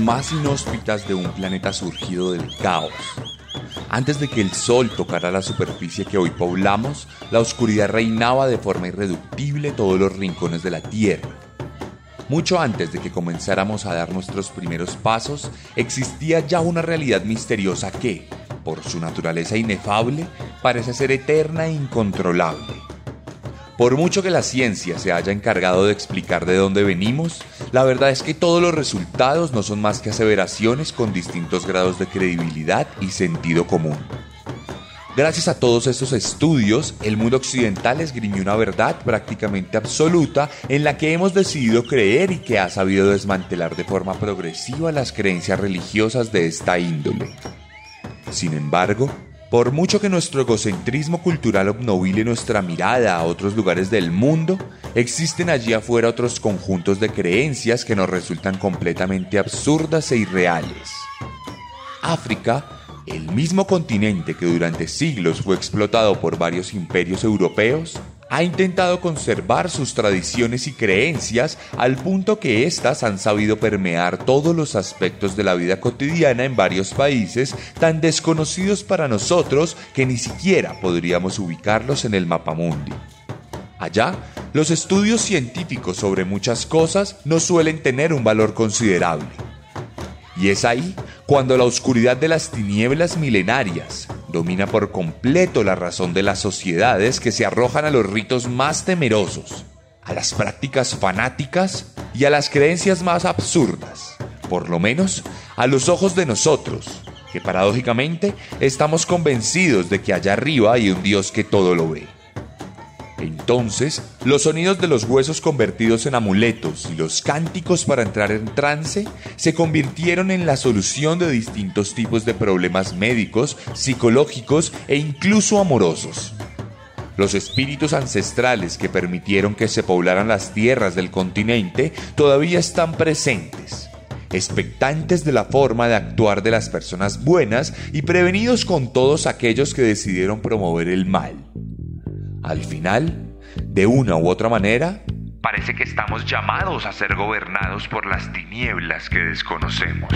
Más inhóspitas de un planeta surgido del caos. Antes de que el sol tocara la superficie que hoy poblamos, la oscuridad reinaba de forma irreductible todos los rincones de la Tierra. Mucho antes de que comenzáramos a dar nuestros primeros pasos, existía ya una realidad misteriosa que, por su naturaleza inefable, parece ser eterna e incontrolable. Por mucho que la ciencia se haya encargado de explicar de dónde venimos, la verdad es que todos los resultados no son más que aseveraciones con distintos grados de credibilidad y sentido común. Gracias a todos estos estudios, el mundo occidental esgrimió una verdad prácticamente absoluta en la que hemos decidido creer y que ha sabido desmantelar de forma progresiva las creencias religiosas de esta índole. Sin embargo, por mucho que nuestro egocentrismo cultural obnobile nuestra mirada a otros lugares del mundo, existen allí afuera otros conjuntos de creencias que nos resultan completamente absurdas e irreales. África, el mismo continente que durante siglos fue explotado por varios imperios europeos, ha intentado conservar sus tradiciones y creencias al punto que éstas han sabido permear todos los aspectos de la vida cotidiana en varios países tan desconocidos para nosotros que ni siquiera podríamos ubicarlos en el mapamundi. Allá, los estudios científicos sobre muchas cosas no suelen tener un valor considerable. Y es ahí cuando la oscuridad de las tinieblas milenarias domina por completo la razón de las sociedades que se arrojan a los ritos más temerosos, a las prácticas fanáticas y a las creencias más absurdas, por lo menos a los ojos de nosotros, que paradójicamente estamos convencidos de que allá arriba hay un Dios que todo lo ve. Entonces, los sonidos de los huesos convertidos en amuletos y los cánticos para entrar en trance se convirtieron en la solución de distintos tipos de problemas médicos, psicológicos e incluso amorosos. Los espíritus ancestrales que permitieron que se poblaran las tierras del continente todavía están presentes, expectantes de la forma de actuar de las personas buenas y prevenidos con todos aquellos que decidieron promover el mal. Al final, de una u otra manera, parece que estamos llamados a ser gobernados por las tinieblas que desconocemos.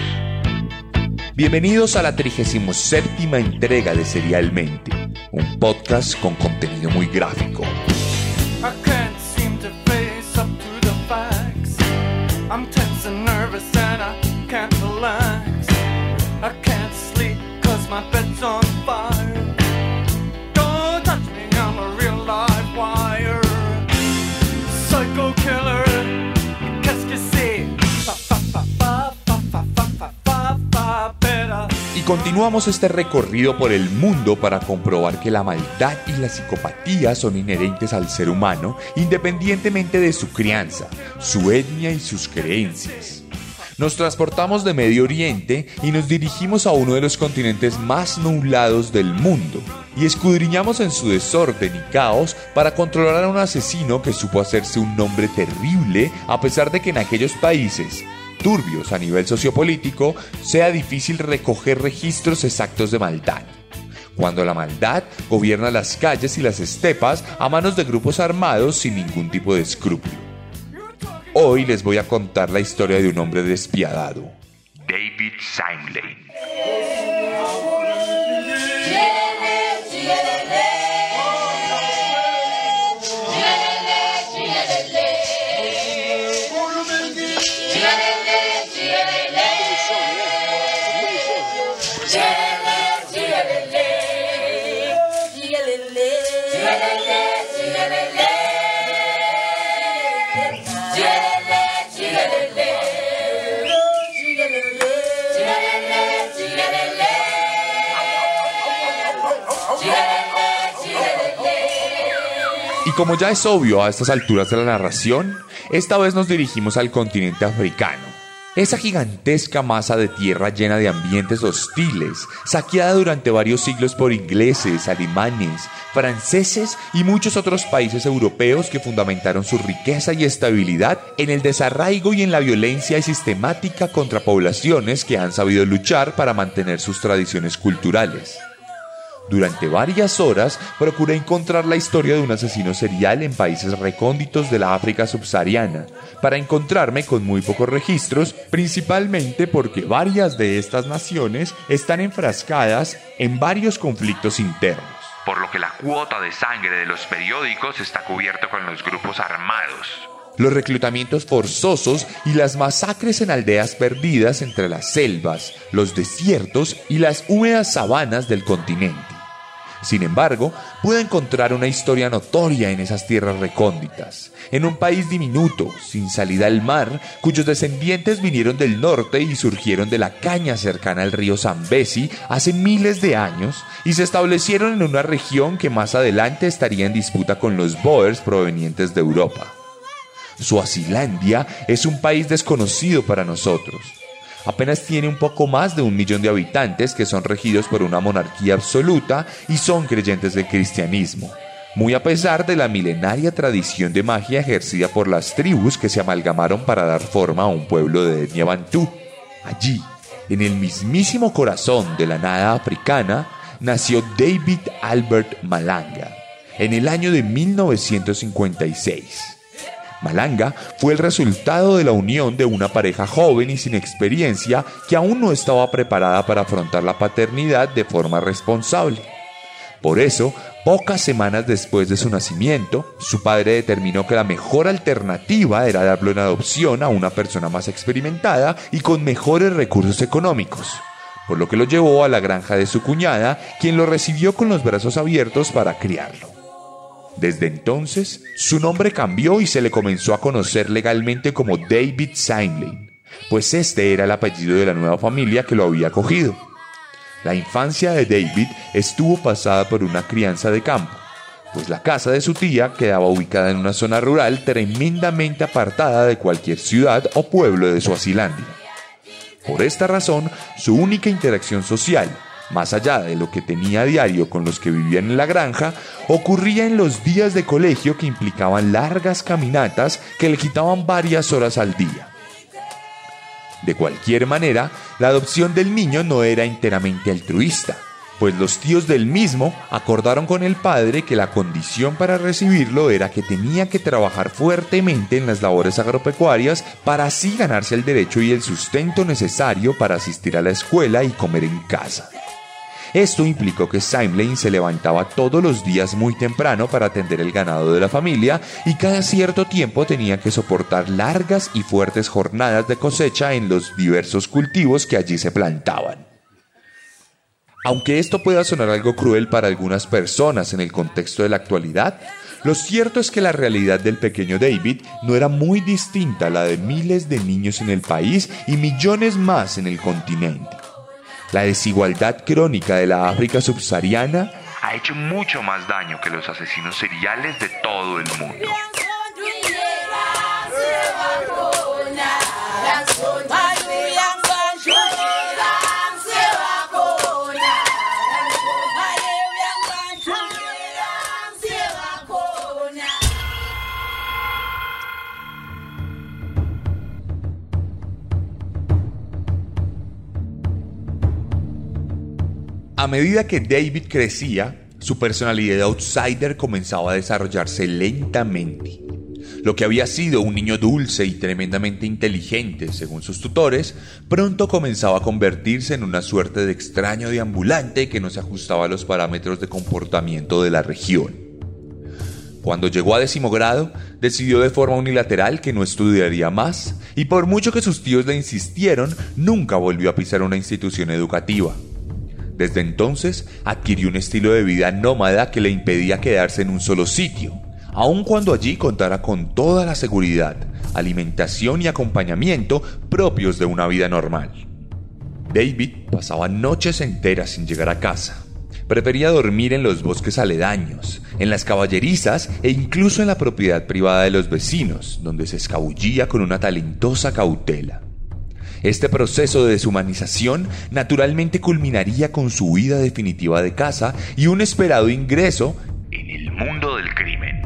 Bienvenidos a la 37 entrega de Serialmente, un podcast con contenido muy gráfico. Continuamos este recorrido por el mundo para comprobar que la maldad y la psicopatía son inherentes al ser humano independientemente de su crianza, su etnia y sus creencias. Nos transportamos de Medio Oriente y nos dirigimos a uno de los continentes más nublados del mundo y escudriñamos en su desorden y caos para controlar a un asesino que supo hacerse un nombre terrible a pesar de que en aquellos países turbios a nivel sociopolítico, sea difícil recoger registros exactos de maldad. Cuando la maldad gobierna las calles y las estepas a manos de grupos armados sin ningún tipo de escrúpulo. Hoy les voy a contar la historia de un hombre despiadado, David Simlane. Como ya es obvio a estas alturas de la narración, esta vez nos dirigimos al continente africano esa gigantesca masa de tierra llena de ambientes hostiles, saqueada durante varios siglos por ingleses, alemanes, franceses y muchos otros países europeos que fundamentaron su riqueza y estabilidad en el desarraigo y en la violencia sistemática contra poblaciones que han sabido luchar para mantener sus tradiciones culturales. Durante varias horas procuré encontrar la historia de un asesino serial en países recónditos de la África subsahariana, para encontrarme con muy pocos registros, principalmente porque varias de estas naciones están enfrascadas en varios conflictos internos. Por lo que la cuota de sangre de los periódicos está cubierta con los grupos armados, los reclutamientos forzosos y las masacres en aldeas perdidas entre las selvas, los desiertos y las húmedas sabanas del continente. Sin embargo, pude encontrar una historia notoria en esas tierras recónditas, en un país diminuto, sin salida al mar, cuyos descendientes vinieron del norte y surgieron de la caña cercana al río Zambezi hace miles de años y se establecieron en una región que más adelante estaría en disputa con los Boers provenientes de Europa. Suazilandia es un país desconocido para nosotros apenas tiene un poco más de un millón de habitantes que son regidos por una monarquía absoluta y son creyentes del cristianismo, muy a pesar de la milenaria tradición de magia ejercida por las tribus que se amalgamaron para dar forma a un pueblo de etnia bantú. Allí, en el mismísimo corazón de la nada africana, nació David Albert Malanga en el año de 1956. Malanga fue el resultado de la unión de una pareja joven y sin experiencia que aún no estaba preparada para afrontar la paternidad de forma responsable. Por eso, pocas semanas después de su nacimiento, su padre determinó que la mejor alternativa era darlo en adopción a una persona más experimentada y con mejores recursos económicos, por lo que lo llevó a la granja de su cuñada, quien lo recibió con los brazos abiertos para criarlo. Desde entonces, su nombre cambió y se le comenzó a conocer legalmente como David Simley, pues este era el apellido de la nueva familia que lo había acogido. La infancia de David estuvo pasada por una crianza de campo, pues la casa de su tía quedaba ubicada en una zona rural tremendamente apartada de cualquier ciudad o pueblo de Suazilandia. Por esta razón, su única interacción social más allá de lo que tenía a diario con los que vivían en la granja, ocurría en los días de colegio que implicaban largas caminatas que le quitaban varias horas al día. De cualquier manera, la adopción del niño no era enteramente altruista, pues los tíos del mismo acordaron con el padre que la condición para recibirlo era que tenía que trabajar fuertemente en las labores agropecuarias para así ganarse el derecho y el sustento necesario para asistir a la escuela y comer en casa. Esto implicó que Simlane se levantaba todos los días muy temprano para atender el ganado de la familia y cada cierto tiempo tenía que soportar largas y fuertes jornadas de cosecha en los diversos cultivos que allí se plantaban. Aunque esto pueda sonar algo cruel para algunas personas en el contexto de la actualidad, lo cierto es que la realidad del pequeño David no era muy distinta a la de miles de niños en el país y millones más en el continente. La desigualdad crónica de la África subsahariana ha hecho mucho más daño que los asesinos seriales de todo el mundo. A medida que David crecía, su personalidad de outsider comenzaba a desarrollarse lentamente. Lo que había sido un niño dulce y tremendamente inteligente, según sus tutores, pronto comenzaba a convertirse en una suerte de extraño deambulante que no se ajustaba a los parámetros de comportamiento de la región. Cuando llegó a décimo grado, decidió de forma unilateral que no estudiaría más, y por mucho que sus tíos le insistieron, nunca volvió a pisar una institución educativa. Desde entonces adquirió un estilo de vida nómada que le impedía quedarse en un solo sitio, aun cuando allí contara con toda la seguridad, alimentación y acompañamiento propios de una vida normal. David pasaba noches enteras sin llegar a casa, Prefería dormir en los bosques aledaños, en las caballerizas e incluso en la propiedad privada de los vecinos, donde se escabullía con una talentosa cautela. Este proceso de deshumanización naturalmente culminaría con su huida definitiva de casa y un esperado ingreso en el mundo del crimen.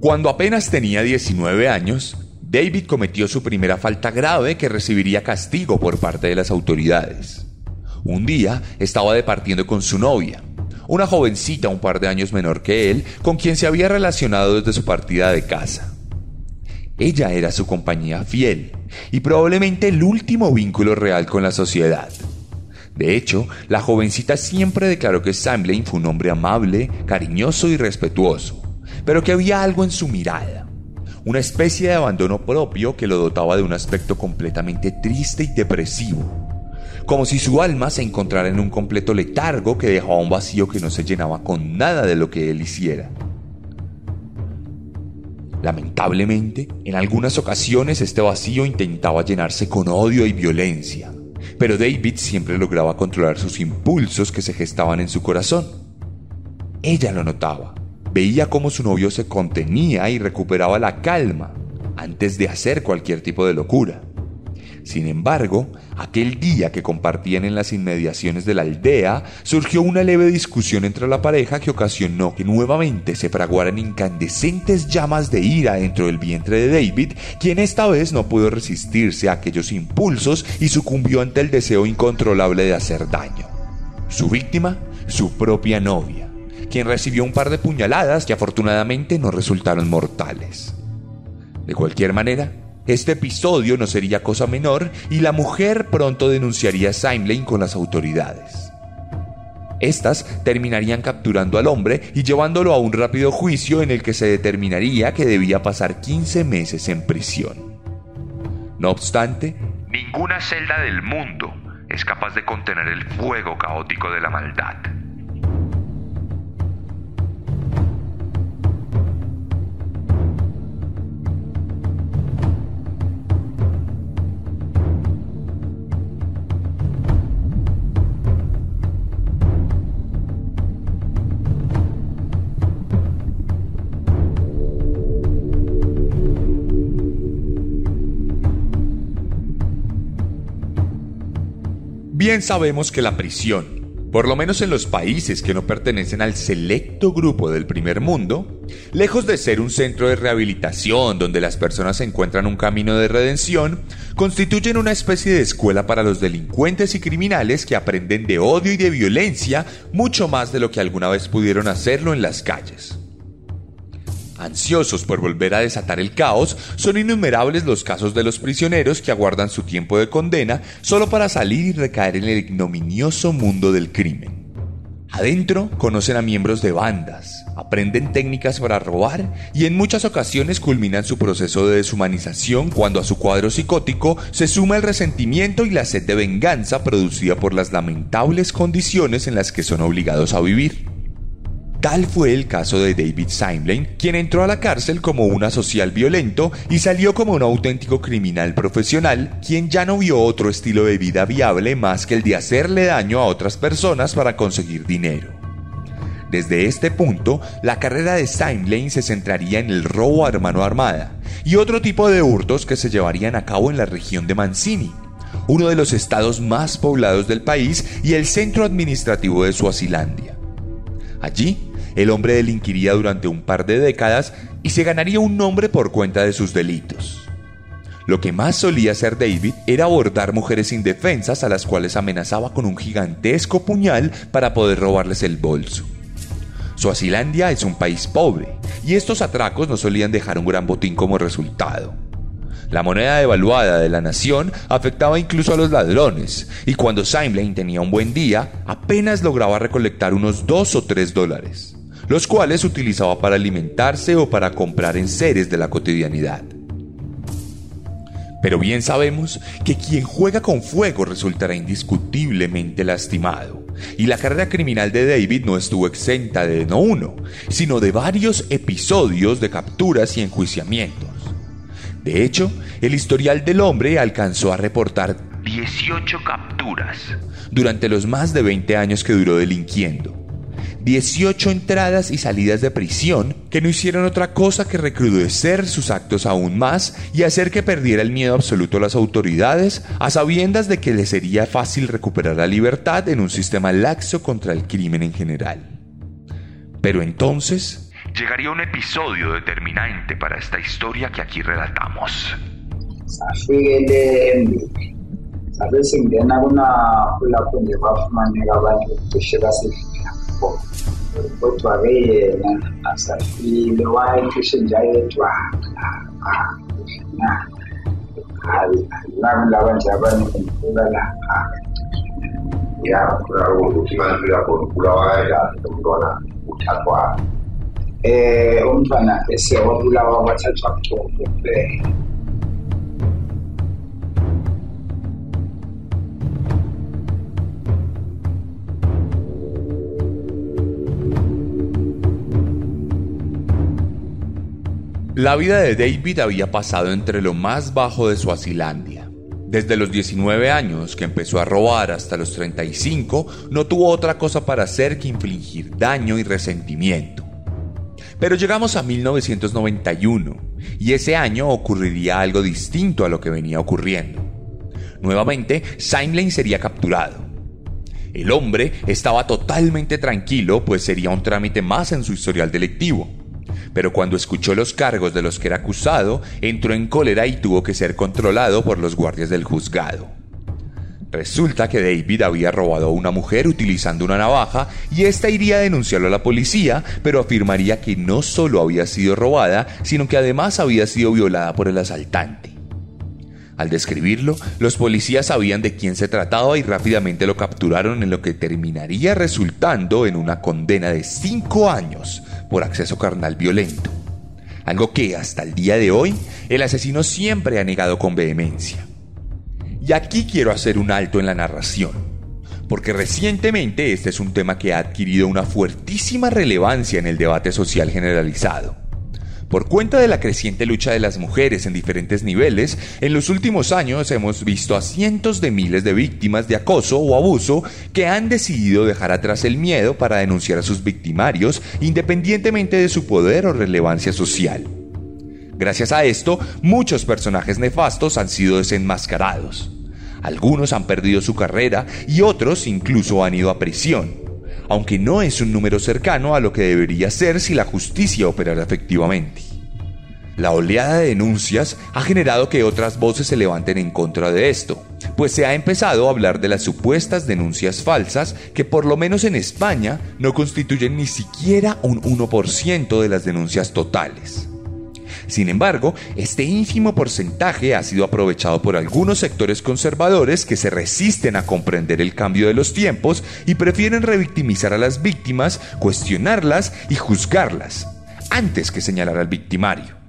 Cuando apenas tenía 19 años, David cometió su primera falta grave que recibiría castigo por parte de las autoridades. Un día estaba departiendo con su novia, una jovencita un par de años menor que él, con quien se había relacionado desde su partida de casa. Ella era su compañía fiel y probablemente el último vínculo real con la sociedad. De hecho, la jovencita siempre declaró que Sam Lane fue un hombre amable, cariñoso y respetuoso pero que había algo en su mirada, una especie de abandono propio que lo dotaba de un aspecto completamente triste y depresivo, como si su alma se encontrara en un completo letargo que dejaba un vacío que no se llenaba con nada de lo que él hiciera. Lamentablemente, en algunas ocasiones este vacío intentaba llenarse con odio y violencia, pero David siempre lograba controlar sus impulsos que se gestaban en su corazón. Ella lo notaba veía cómo su novio se contenía y recuperaba la calma antes de hacer cualquier tipo de locura. Sin embargo, aquel día que compartían en las inmediaciones de la aldea, surgió una leve discusión entre la pareja que ocasionó que nuevamente se fraguaran incandescentes llamas de ira dentro del vientre de David, quien esta vez no pudo resistirse a aquellos impulsos y sucumbió ante el deseo incontrolable de hacer daño. Su víctima, su propia novia quien recibió un par de puñaladas que afortunadamente no resultaron mortales. De cualquier manera, este episodio no sería cosa menor y la mujer pronto denunciaría a Simlane con las autoridades. Estas terminarían capturando al hombre y llevándolo a un rápido juicio en el que se determinaría que debía pasar 15 meses en prisión. No obstante, ninguna celda del mundo es capaz de contener el fuego caótico de la maldad. Bien sabemos que la prisión, por lo menos en los países que no pertenecen al selecto grupo del primer mundo, lejos de ser un centro de rehabilitación donde las personas encuentran un camino de redención, constituyen una especie de escuela para los delincuentes y criminales que aprenden de odio y de violencia mucho más de lo que alguna vez pudieron hacerlo en las calles. Ansiosos por volver a desatar el caos, son innumerables los casos de los prisioneros que aguardan su tiempo de condena solo para salir y recaer en el ignominioso mundo del crimen. Adentro conocen a miembros de bandas, aprenden técnicas para robar y en muchas ocasiones culminan su proceso de deshumanización cuando a su cuadro psicótico se suma el resentimiento y la sed de venganza producida por las lamentables condiciones en las que son obligados a vivir. Tal fue el caso de David Simlane, quien entró a la cárcel como un asocial violento y salió como un auténtico criminal profesional, quien ya no vio otro estilo de vida viable más que el de hacerle daño a otras personas para conseguir dinero. Desde este punto, la carrera de Simlane se centraría en el robo a mano armada y otro tipo de hurtos que se llevarían a cabo en la región de Mancini, uno de los estados más poblados del país y el centro administrativo de Suazilandia. Allí, el hombre delinquiría durante un par de décadas y se ganaría un nombre por cuenta de sus delitos. Lo que más solía hacer David era abordar mujeres indefensas a las cuales amenazaba con un gigantesco puñal para poder robarles el bolso. Suazilandia es un país pobre y estos atracos no solían dejar un gran botín como resultado. La moneda devaluada de la nación afectaba incluso a los ladrones, y cuando Simlane tenía un buen día, apenas lograba recolectar unos 2 o 3 dólares los cuales utilizaba para alimentarse o para comprar en seres de la cotidianidad. Pero bien sabemos que quien juega con fuego resultará indiscutiblemente lastimado, Y la carrera criminal de David no estuvo exenta de no uno, sino de varios episodios de capturas y enjuiciamientos. De hecho, el historial del hombre alcanzó a reportar 18 capturas durante los más de 20 años que duró delinquiendo. 18 entradas y salidas de prisión que no hicieron otra cosa que recrudecer sus actos aún más y hacer que perdiera el miedo absoluto a las autoridades, a sabiendas de que le sería fácil recuperar la libertad en un sistema laxo contra el crimen en general. Pero entonces... Llegaría un episodio determinante para esta historia que aquí relatamos. hapo utwarehe hasa iliwahi tushinjaetwa na labda abanjabane kumkulala ya ukimalizira konukula waela umntwana uthathwa um eh, umntwana esiyawabulawa wathathwa mthombe La vida de David había pasado entre lo más bajo de Suazilandia. Desde los 19 años que empezó a robar hasta los 35, no tuvo otra cosa para hacer que infligir daño y resentimiento. Pero llegamos a 1991 y ese año ocurriría algo distinto a lo que venía ocurriendo. Nuevamente, Simlane sería capturado. El hombre estaba totalmente tranquilo, pues sería un trámite más en su historial delictivo pero cuando escuchó los cargos de los que era acusado, entró en cólera y tuvo que ser controlado por los guardias del juzgado. Resulta que David había robado a una mujer utilizando una navaja y ésta iría a denunciarlo a la policía, pero afirmaría que no solo había sido robada, sino que además había sido violada por el asaltante. Al describirlo, los policías sabían de quién se trataba y rápidamente lo capturaron en lo que terminaría resultando en una condena de cinco años por acceso carnal violento. Algo que hasta el día de hoy el asesino siempre ha negado con vehemencia. Y aquí quiero hacer un alto en la narración, porque recientemente este es un tema que ha adquirido una fuertísima relevancia en el debate social generalizado. Por cuenta de la creciente lucha de las mujeres en diferentes niveles, en los últimos años hemos visto a cientos de miles de víctimas de acoso o abuso que han decidido dejar atrás el miedo para denunciar a sus victimarios independientemente de su poder o relevancia social. Gracias a esto, muchos personajes nefastos han sido desenmascarados. Algunos han perdido su carrera y otros incluso han ido a prisión aunque no es un número cercano a lo que debería ser si la justicia operara efectivamente. La oleada de denuncias ha generado que otras voces se levanten en contra de esto, pues se ha empezado a hablar de las supuestas denuncias falsas que por lo menos en España no constituyen ni siquiera un 1% de las denuncias totales. Sin embargo, este ínfimo porcentaje ha sido aprovechado por algunos sectores conservadores que se resisten a comprender el cambio de los tiempos y prefieren revictimizar a las víctimas, cuestionarlas y juzgarlas, antes que señalar al victimario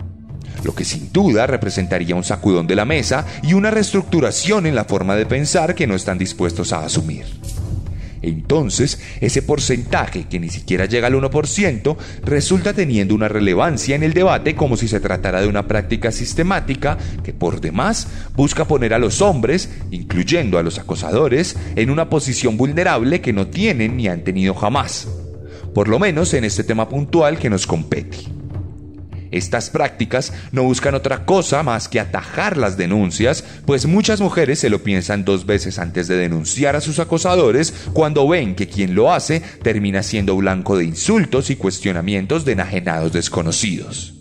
lo que sin duda representaría un sacudón de la mesa y una reestructuración en la forma de pensar que no están dispuestos a asumir. Entonces, ese porcentaje, que ni siquiera llega al 1%, resulta teniendo una relevancia en el debate como si se tratara de una práctica sistemática que por demás busca poner a los hombres, incluyendo a los acosadores, en una posición vulnerable que no tienen ni han tenido jamás, por lo menos en este tema puntual que nos compete. Estas prácticas no buscan otra cosa más que atajar las denuncias, pues muchas mujeres se lo piensan dos veces antes de denunciar a sus acosadores cuando ven que quien lo hace termina siendo blanco de insultos y cuestionamientos de enajenados desconocidos.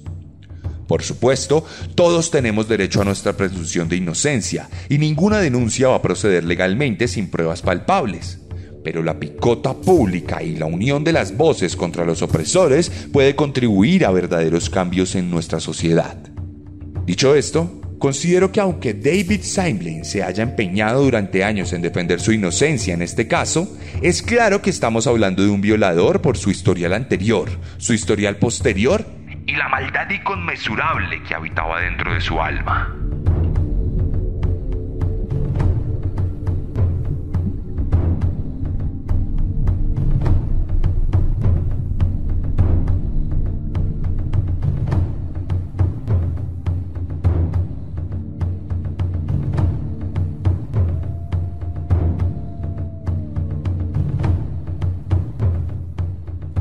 Por supuesto, todos tenemos derecho a nuestra presunción de inocencia y ninguna denuncia va a proceder legalmente sin pruebas palpables pero la picota pública y la unión de las voces contra los opresores puede contribuir a verdaderos cambios en nuestra sociedad. Dicho esto, considero que aunque David Simlin se haya empeñado durante años en defender su inocencia en este caso, es claro que estamos hablando de un violador por su historial anterior, su historial posterior y la maldad inconmensurable que habitaba dentro de su alma.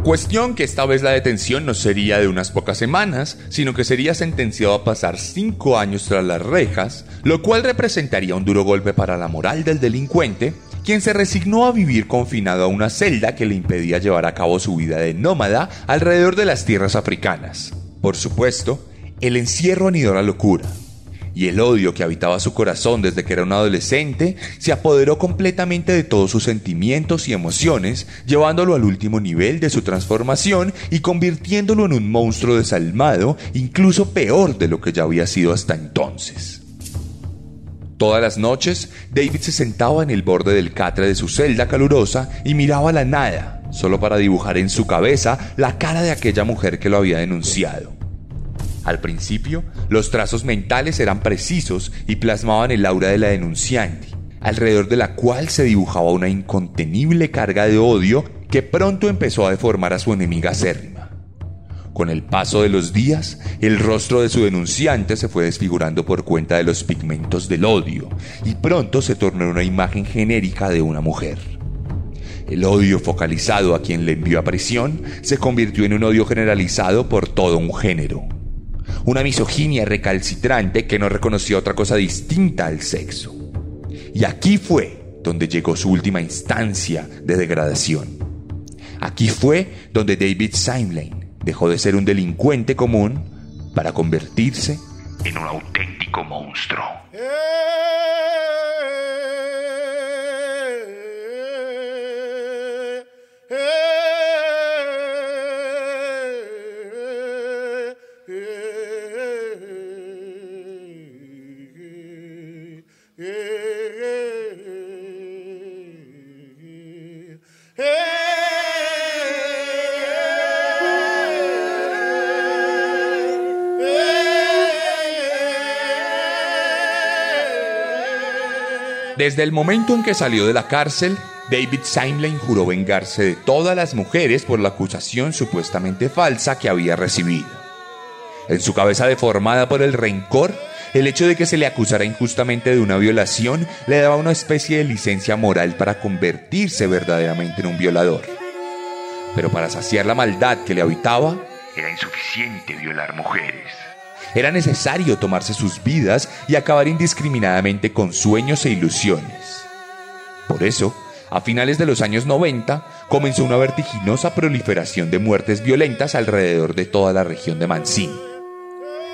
Cuestión que esta vez la detención no sería de unas pocas semanas, sino que sería sentenciado a pasar cinco años tras las rejas, lo cual representaría un duro golpe para la moral del delincuente, quien se resignó a vivir confinado a una celda que le impedía llevar a cabo su vida de nómada alrededor de las tierras africanas. Por supuesto, el encierro anidó la locura, y el odio que habitaba su corazón desde que era un adolescente se apoderó completamente de todos sus sentimientos y emociones, llevándolo al último nivel de su transformación y convirtiéndolo en un monstruo desalmado, incluso peor de lo que ya había sido hasta entonces. Todas las noches, David se sentaba en el borde del catre de su celda calurosa y miraba la nada, solo para dibujar en su cabeza la cara de aquella mujer que lo había denunciado. Al principio, los trazos mentales eran precisos y plasmaban el aura de la denunciante, alrededor de la cual se dibujaba una incontenible carga de odio que pronto empezó a deformar a su enemiga acérrima. Con el paso de los días, el rostro de su denunciante se fue desfigurando por cuenta de los pigmentos del odio y pronto se tornó una imagen genérica de una mujer. El odio focalizado a quien le envió a prisión se convirtió en un odio generalizado por todo un género una misoginia recalcitrante que no reconocía otra cosa distinta al sexo. Y aquí fue donde llegó su última instancia de degradación. Aquí fue donde David Simlane dejó de ser un delincuente común para convertirse en un auténtico monstruo. Desde el momento en que salió de la cárcel, David Simlane juró vengarse de todas las mujeres por la acusación supuestamente falsa que había recibido. En su cabeza deformada por el rencor, el hecho de que se le acusara injustamente de una violación le daba una especie de licencia moral para convertirse verdaderamente en un violador. Pero para saciar la maldad que le habitaba, era insuficiente violar mujeres. Era necesario tomarse sus vidas y acabar indiscriminadamente con sueños e ilusiones. Por eso, a finales de los años 90, comenzó una vertiginosa proliferación de muertes violentas alrededor de toda la región de Mancini.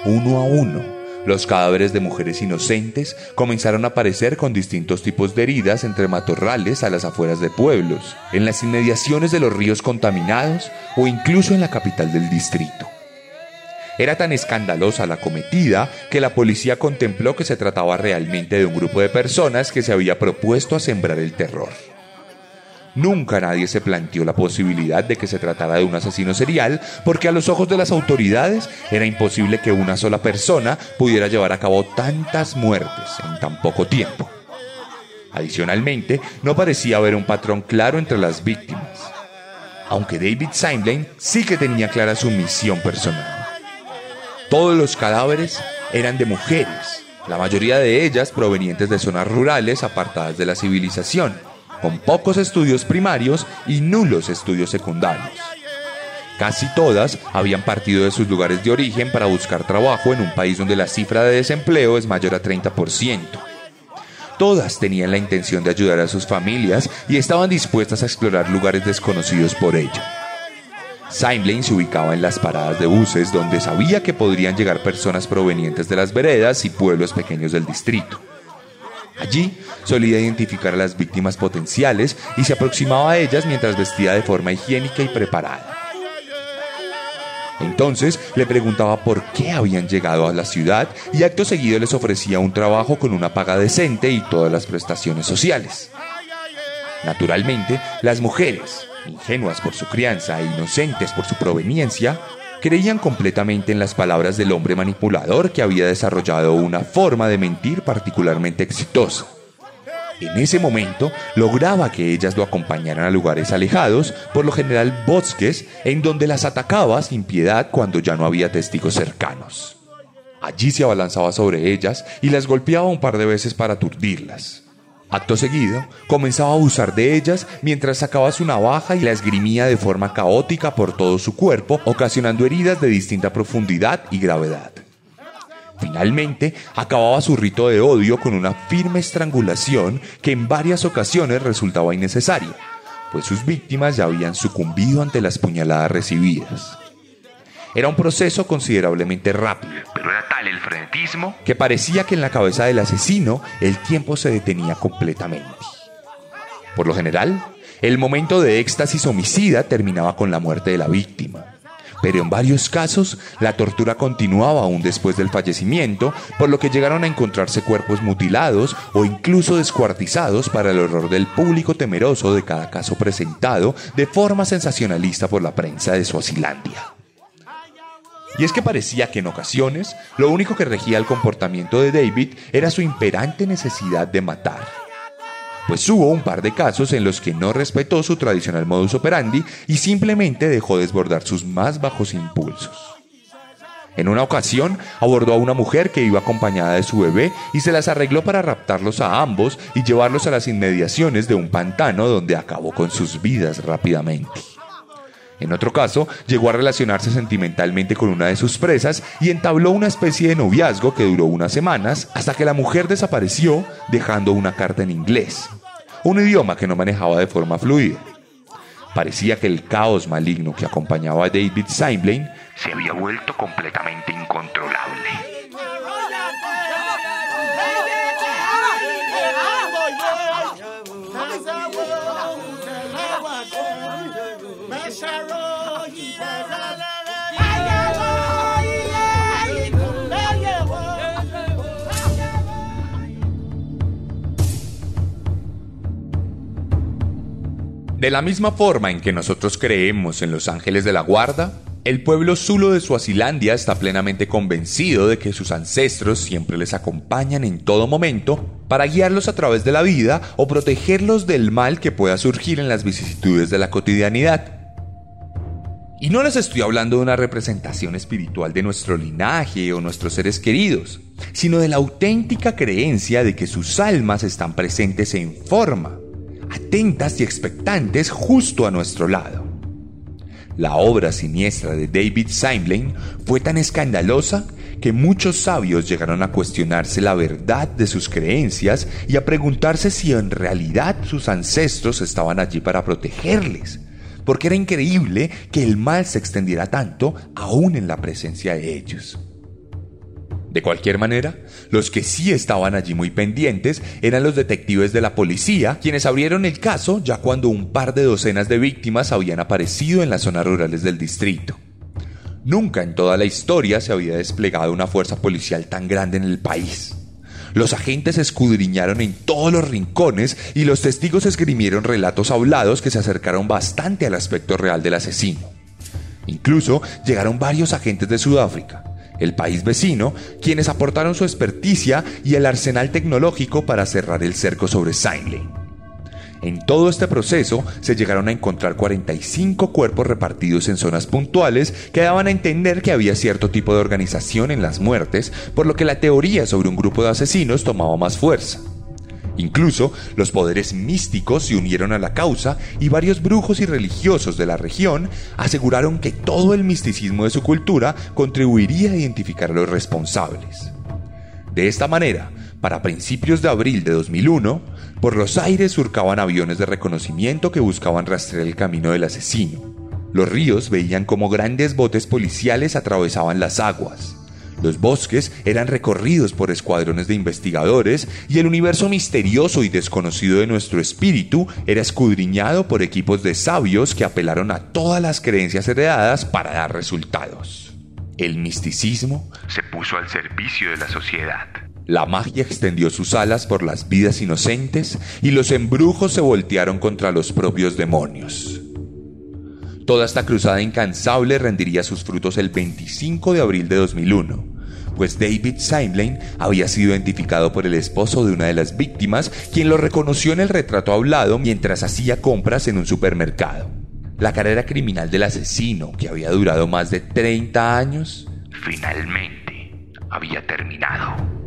Uno a uno, los cadáveres de mujeres inocentes comenzaron a aparecer con distintos tipos de heridas entre matorrales a las afueras de pueblos, en las inmediaciones de los ríos contaminados o incluso en la capital del distrito. Era tan escandalosa la cometida que la policía contempló que se trataba realmente de un grupo de personas que se había propuesto a sembrar el terror. Nunca nadie se planteó la posibilidad de que se tratara de un asesino serial porque a los ojos de las autoridades era imposible que una sola persona pudiera llevar a cabo tantas muertes en tan poco tiempo. Adicionalmente, no parecía haber un patrón claro entre las víctimas, aunque David Simlane sí que tenía clara su misión personal. Todos los cadáveres eran de mujeres, la mayoría de ellas provenientes de zonas rurales apartadas de la civilización, con pocos estudios primarios y nulos estudios secundarios. Casi todas habían partido de sus lugares de origen para buscar trabajo en un país donde la cifra de desempleo es mayor a 30%. Todas tenían la intención de ayudar a sus familias y estaban dispuestas a explorar lugares desconocidos por ello. Simlane se ubicaba en las paradas de buses donde sabía que podrían llegar personas provenientes de las veredas y pueblos pequeños del distrito. Allí solía identificar a las víctimas potenciales y se aproximaba a ellas mientras vestía de forma higiénica y preparada. Entonces le preguntaba por qué habían llegado a la ciudad y acto seguido les ofrecía un trabajo con una paga decente y todas las prestaciones sociales. Naturalmente, las mujeres, ingenuas por su crianza e inocentes por su proveniencia, creían completamente en las palabras del hombre manipulador que había desarrollado una forma de mentir particularmente exitosa. En ese momento lograba que ellas lo acompañaran a lugares alejados, por lo general bosques, en donde las atacaba sin piedad cuando ya no había testigos cercanos. Allí se abalanzaba sobre ellas y las golpeaba un par de veces para aturdirlas. Acto seguido, comenzaba a abusar de ellas mientras sacaba su navaja y la esgrimía de forma caótica por todo su cuerpo, ocasionando heridas de distinta profundidad y gravedad. Finalmente, acababa su rito de odio con una firme estrangulación que en varias ocasiones resultaba innecesaria, pues sus víctimas ya habían sucumbido ante las puñaladas recibidas. Era un proceso considerablemente rápido, Pero era tal el frenetismo que parecía que en la cabeza del asesino el tiempo se detenía completamente. Por lo general, el momento de éxtasis homicida terminaba con la muerte de la víctima. Pero en varios casos, la tortura continuaba aún después del fallecimiento, por lo que llegaron a encontrarse cuerpos mutilados o incluso descuartizados para el horror del público temeroso de cada caso presentado de forma sensacionalista por la prensa de Suazilandia. Y es que parecía que en ocasiones lo único que regía el comportamiento de David era su imperante necesidad de matar. Pues hubo un par de casos en los que no respetó su tradicional modus operandi y simplemente dejó desbordar sus más bajos impulsos. En una ocasión abordó a una mujer que iba acompañada de su bebé y se las arregló para raptarlos a ambos y llevarlos a las inmediaciones de un pantano donde acabó con sus vidas rápidamente. En otro caso, llegó a relacionarse sentimentalmente con una de sus presas y entabló una especie de noviazgo que duró unas semanas hasta que la mujer desapareció dejando una carta en inglés, un idioma que no manejaba de forma fluida. Parecía que el caos maligno que acompañaba a David Seinblain se había vuelto completamente incontrolable. De la misma forma en que nosotros creemos en los ángeles de la guarda, el pueblo zulo de Suazilandia está plenamente convencido de que sus ancestros siempre les acompañan en todo momento para guiarlos a través de la vida o protegerlos del mal que pueda surgir en las vicisitudes de la cotidianidad. Y no les estoy hablando de una representación espiritual de nuestro linaje o nuestros seres queridos, sino de la auténtica creencia de que sus almas están presentes en forma, atentas y expectantes justo a nuestro lado. La obra siniestra de David Seinblain fue tan escandalosa que muchos sabios llegaron a cuestionarse la verdad de sus creencias y a preguntarse si en realidad sus ancestros estaban allí para protegerles, porque era increíble que el mal se extendiera tanto aún en la presencia de ellos. De cualquier manera, los que sí estaban allí muy pendientes eran los detectives de la policía, quienes abrieron el caso ya cuando un par de docenas de víctimas habían aparecido en las zonas rurales del distrito. Nunca en toda la historia se había desplegado una fuerza policial tan grande en el país. Los agentes escudriñaron en todos los rincones y los testigos esgrimieron relatos hablados que se acercaron bastante al aspecto real del asesino. Incluso llegaron varios agentes de Sudáfrica, el país vecino, quienes aportaron su experticia y el arsenal tecnológico para cerrar el cerco sobre Seinley. En todo este proceso se llegaron a encontrar 45 cuerpos repartidos en zonas puntuales que daban a entender que había cierto tipo de organización en las muertes, por lo que la teoría sobre un grupo de asesinos tomaba más fuerza. Incluso los poderes místicos se unieron a la causa y varios brujos y religiosos de la región aseguraron que todo el misticismo de su cultura contribuiría a identificar a los responsables. De esta manera, para principios de abril de 2001, por los aires surcaban aviones de reconocimiento que buscaban rastrear el camino del asesino. Los ríos veían como grandes botes policiales atravesaban las aguas. Los bosques eran recorridos por escuadrones de investigadores y el universo misterioso y desconocido de nuestro espíritu era escudriñado por equipos de sabios que apelaron a todas las creencias heredadas para dar resultados. El misticismo Se puso al servicio de la sociedad. La magia extendió sus alas por las vidas inocentes y los embrujos se voltearon contra los propios demonios. Toda esta cruzada incansable rendiría sus frutos el 25 de abril de 2001, pues David Seinlein había sido identificado por el esposo de una de las víctimas, quien lo reconoció en el retrato hablado mientras hacía compras en un supermercado. La carrera criminal del asesino, que había durado más de 30 años, Finalmente había terminado.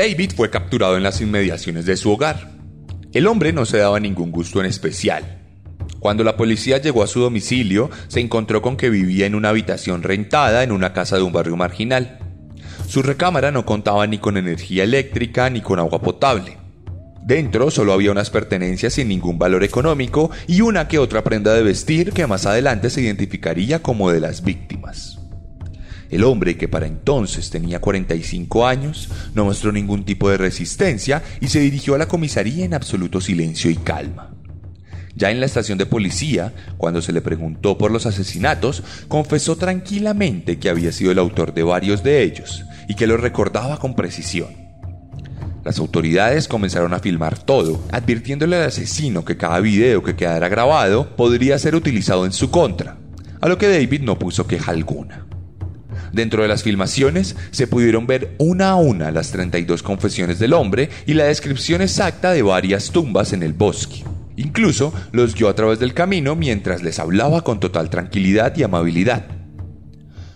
David fue capturado en las inmediaciones de su hogar. El hombre no se daba ningún gusto en especial. Cuando la policía llegó a su domicilio, se encontró con que vivía en una habitación rentada en una casa de un barrio marginal. Su recámara no contaba ni con energía eléctrica ni con agua potable. Dentro solo había unas pertenencias sin ningún valor económico y una que otra prenda de vestir que más adelante se identificaría como de las víctimas. El hombre, que para entonces tenía 45 años, no mostró ningún tipo de resistencia y se dirigió a la comisaría en absoluto silencio y calma. Ya en la estación de policía, cuando se le preguntó por los asesinatos, confesó tranquilamente que había sido el autor de varios de ellos y que lo recordaba con precisión. Las autoridades comenzaron a filmar todo, advirtiéndole al asesino que cada video que quedara grabado podría ser utilizado en su contra, a lo que David no puso queja alguna. Dentro de las filmaciones se pudieron ver una a una las 32 confesiones del hombre y la descripción exacta de varias tumbas en el bosque. Incluso los guió a través del camino mientras les hablaba con total tranquilidad y amabilidad.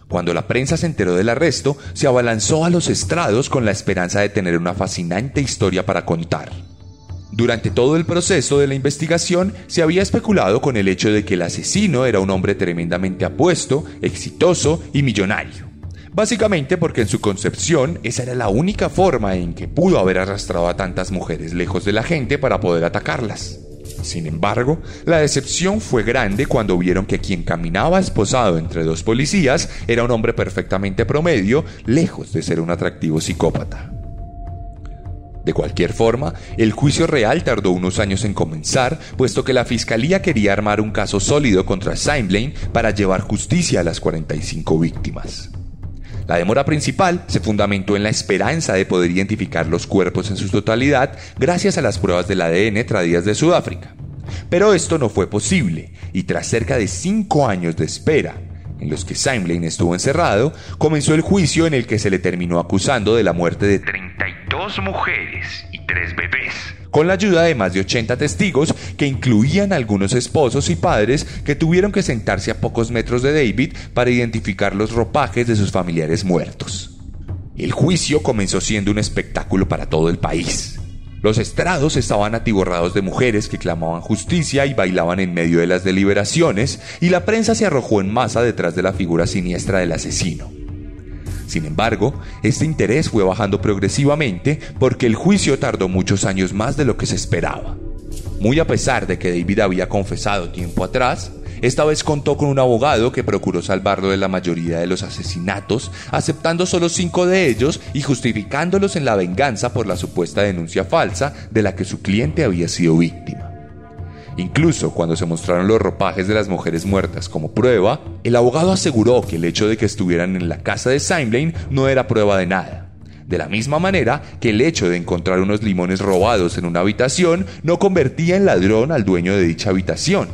Cuando la prensa se enteró del arresto, se abalanzó a los estrados con la esperanza de tener una fascinante historia para contar. Durante todo el proceso de la investigación se había especulado con el hecho de que el asesino era un hombre tremendamente apuesto, exitoso y millonario. Básicamente porque en su concepción esa era la única forma en que pudo haber arrastrado a tantas mujeres lejos de la gente para poder atacarlas. Sin embargo, la decepción fue grande cuando vieron que quien caminaba esposado entre dos policías era un hombre perfectamente promedio, lejos de ser un atractivo psicópata. De cualquier forma, el juicio real tardó unos años en comenzar, puesto que la fiscalía quería armar un caso sólido contra Blaine para llevar justicia a las 45 víctimas. La demora principal se fundamentó en la esperanza de poder identificar los cuerpos en su totalidad gracias a las pruebas del ADN traídas de Sudáfrica. Pero esto no fue posible, y tras cerca de cinco años de espera, en los que Blaine estuvo encerrado, comenzó el juicio en el que se le terminó acusando de la muerte de 32 dos mujeres y tres bebés. Con la ayuda de más de 80 testigos que incluían algunos esposos y padres que tuvieron que sentarse a pocos metros de David para identificar los ropajes de sus familiares muertos. El juicio comenzó siendo un espectáculo para todo el país. Los estrados estaban atiborrados de mujeres que clamaban justicia y bailaban en medio de las deliberaciones, y la prensa se arrojó en masa detrás de la figura siniestra del asesino. Sin embargo, este interés fue bajando progresivamente porque el juicio tardó muchos años más de lo que se esperaba. Muy a pesar de que David había confesado tiempo atrás, esta vez contó con un abogado que procuró salvarlo de la mayoría de los asesinatos, aceptando solo cinco de ellos y justificándolos en la venganza por la supuesta denuncia falsa de la que su cliente había sido víctima. Incluso cuando se mostraron los ropajes de las mujeres muertas como prueba, el abogado aseguró que el hecho de que estuvieran en la casa de Blaine no era prueba de nada. De la misma manera que el hecho de encontrar unos limones robados en una habitación no convertía en ladrón al dueño de dicha habitación.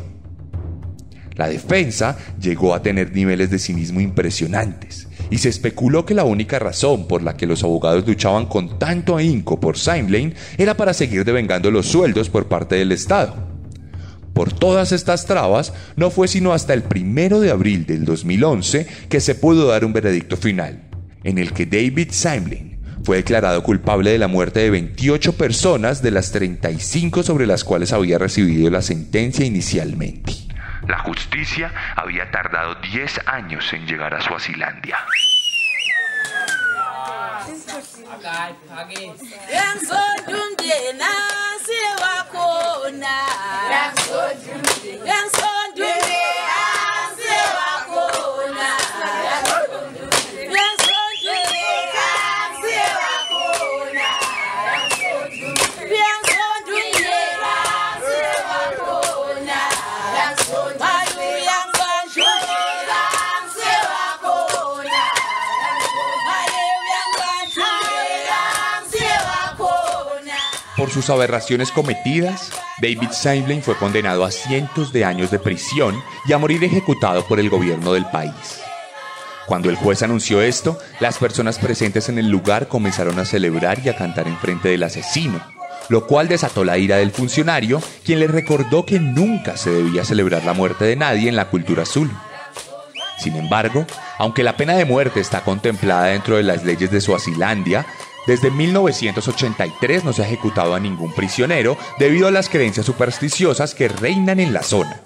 La defensa llegó a tener niveles de cinismo impresionantes y se especuló que la única razón por la que los abogados luchaban con tanto ahínco por Blaine era para seguir devengando los sueldos por parte del Estado. Por todas estas trabas, no fue sino hasta el primero de abril del 2011 que se pudo dar un veredicto final, en el que David Simlin fue declarado culpable de la muerte de 28 personas de las 35 sobre las cuales había recibido la sentencia inicialmente. La justicia había tardado 10 años en llegar a Suazilandia. God forgives. Na Yanso Por sus aberraciones cometidas, David Seinlein fue condenado a cientos de años de prisión y a morir ejecutado por el gobierno del país. Cuando el juez anunció esto, las personas presentes en el lugar comenzaron a celebrar y a cantar en frente del asesino, lo cual desató la ira del funcionario, quien le recordó que nunca se debía celebrar la muerte de nadie en la cultura azul. Sin embargo, aunque la pena de muerte está contemplada dentro de las leyes de Suazilandia, Desde 1983 no se ha ejecutado a ningún prisionero debido a las creencias supersticiosas que reinan en la zona.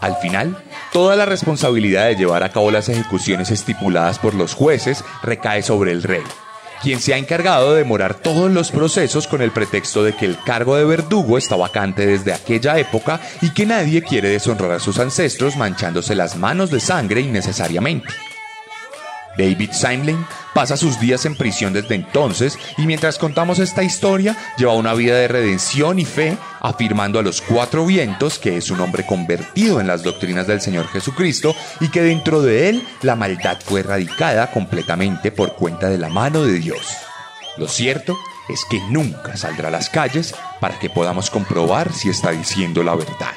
Al final, toda la responsabilidad de llevar a cabo las ejecuciones estipuladas por los jueces recae sobre el rey, quien se ha encargado de demorar todos los procesos con el pretexto de que el cargo de verdugo está vacante desde aquella época y que nadie quiere deshonrar a sus ancestros manchándose las manos de sangre innecesariamente. David Simlin pasa sus días en prisión desde entonces y mientras contamos esta historia lleva una vida de redención y fe, afirmando a los cuatro vientos que es un hombre convertido en las doctrinas del Señor Jesucristo y que dentro de él la maldad fue erradicada completamente por cuenta de la mano de Dios. Lo cierto es que nunca saldrá a las calles para que podamos comprobar si está diciendo la verdad.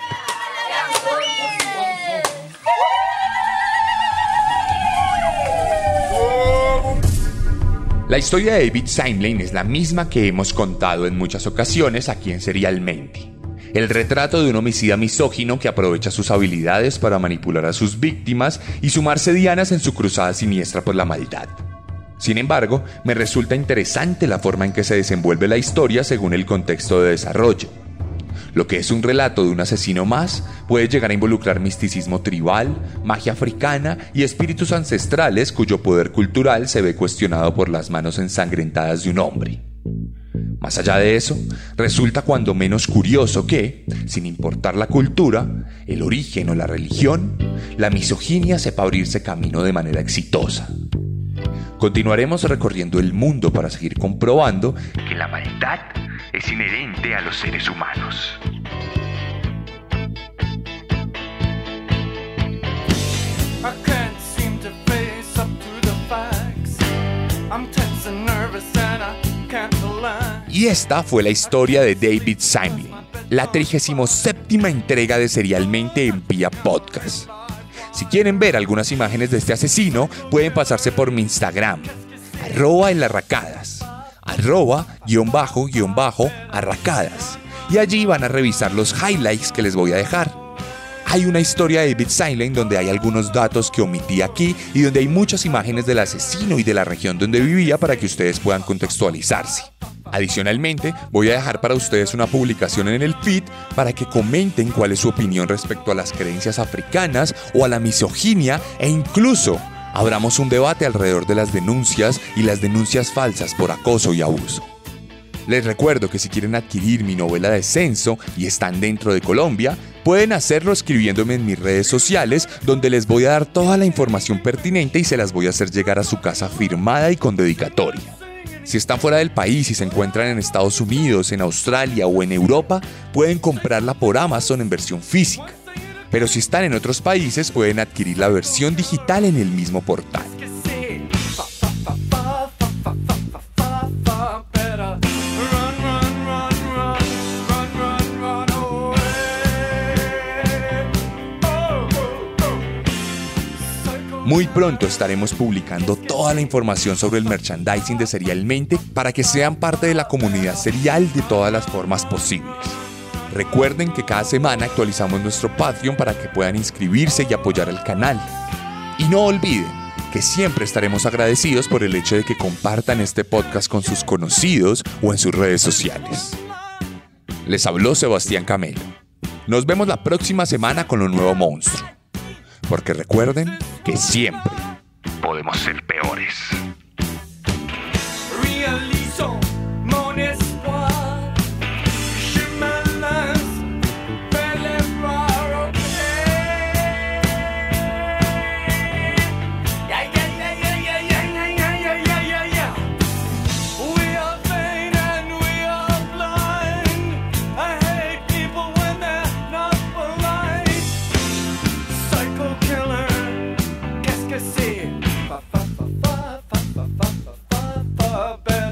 La historia de David Simlane es la misma que hemos contado en muchas ocasiones aquí en Serialmente. El retrato de un homicida misógino que aprovecha sus habilidades para manipular a sus víctimas y sumarse dianas en su cruzada siniestra por la maldad. Sin embargo, me resulta interesante la forma en que se desenvuelve la historia según el contexto de desarrollo. Lo que es un relato de un asesino más puede llegar a involucrar misticismo tribal, magia africana y espíritus ancestrales cuyo poder cultural se ve cuestionado por las manos ensangrentadas de un hombre. Más allá de eso, resulta cuando menos curioso que, sin importar la cultura, el origen o la religión, la misoginia sepa abrirse camino de manera exitosa. Continuaremos recorriendo el mundo para seguir comprobando que la maldad es inherente a los seres humanos. Y esta fue la historia de David Simon, la 37 entrega de Serialmente en Pia Podcast. Si quieren ver algunas imágenes de este asesino, pueden pasarse por mi Instagram, arroba en las racadas, arroba guion bajo guion bajo arracadas. Y allí van a revisar los highlights que les voy a dejar. Hay una historia de David Silent donde hay algunos datos que omití aquí y donde hay muchas imágenes del asesino y de la región donde vivía para que ustedes puedan contextualizarse. Adicionalmente, voy a dejar para ustedes una publicación en el feed para que comenten cuál es su opinión respecto a las creencias africanas o a la misoginia e incluso abramos un debate alrededor de las denuncias y las denuncias falsas por acoso y abuso. Les recuerdo que si quieren adquirir mi novela Descenso y están dentro de Colombia, pueden hacerlo escribiéndome en mis redes sociales donde les voy a dar toda la información pertinente y se las voy a hacer llegar a su casa firmada y con dedicatoria. Si están fuera del país y se encuentran en Estados Unidos, en Australia o en Europa, pueden comprarla por Amazon en versión física. Pero si están en otros países, pueden adquirir la versión digital en el mismo portal. Muy pronto estaremos publicando toda la información sobre el merchandising de Serialmente para que sean parte de la comunidad serial de todas las formas posibles. Recuerden que cada semana actualizamos nuestro Patreon para que puedan inscribirse y apoyar el canal. Y no olviden que siempre estaremos agradecidos por el hecho de que compartan este podcast con sus conocidos o en sus redes sociales. Les habló Sebastián Camelo. Nos vemos la próxima semana con un nuevo monstruo. Porque recuerden que siempre Podemos ser peores.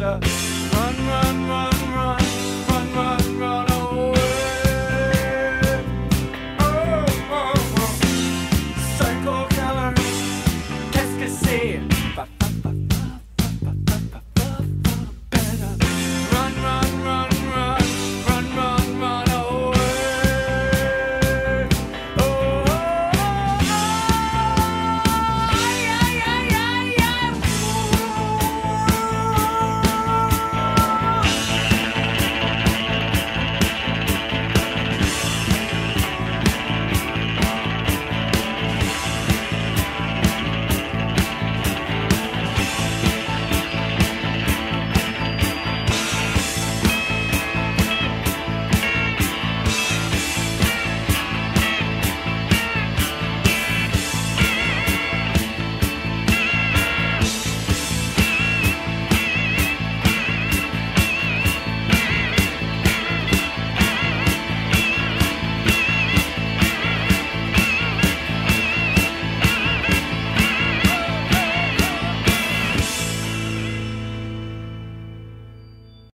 Yeah.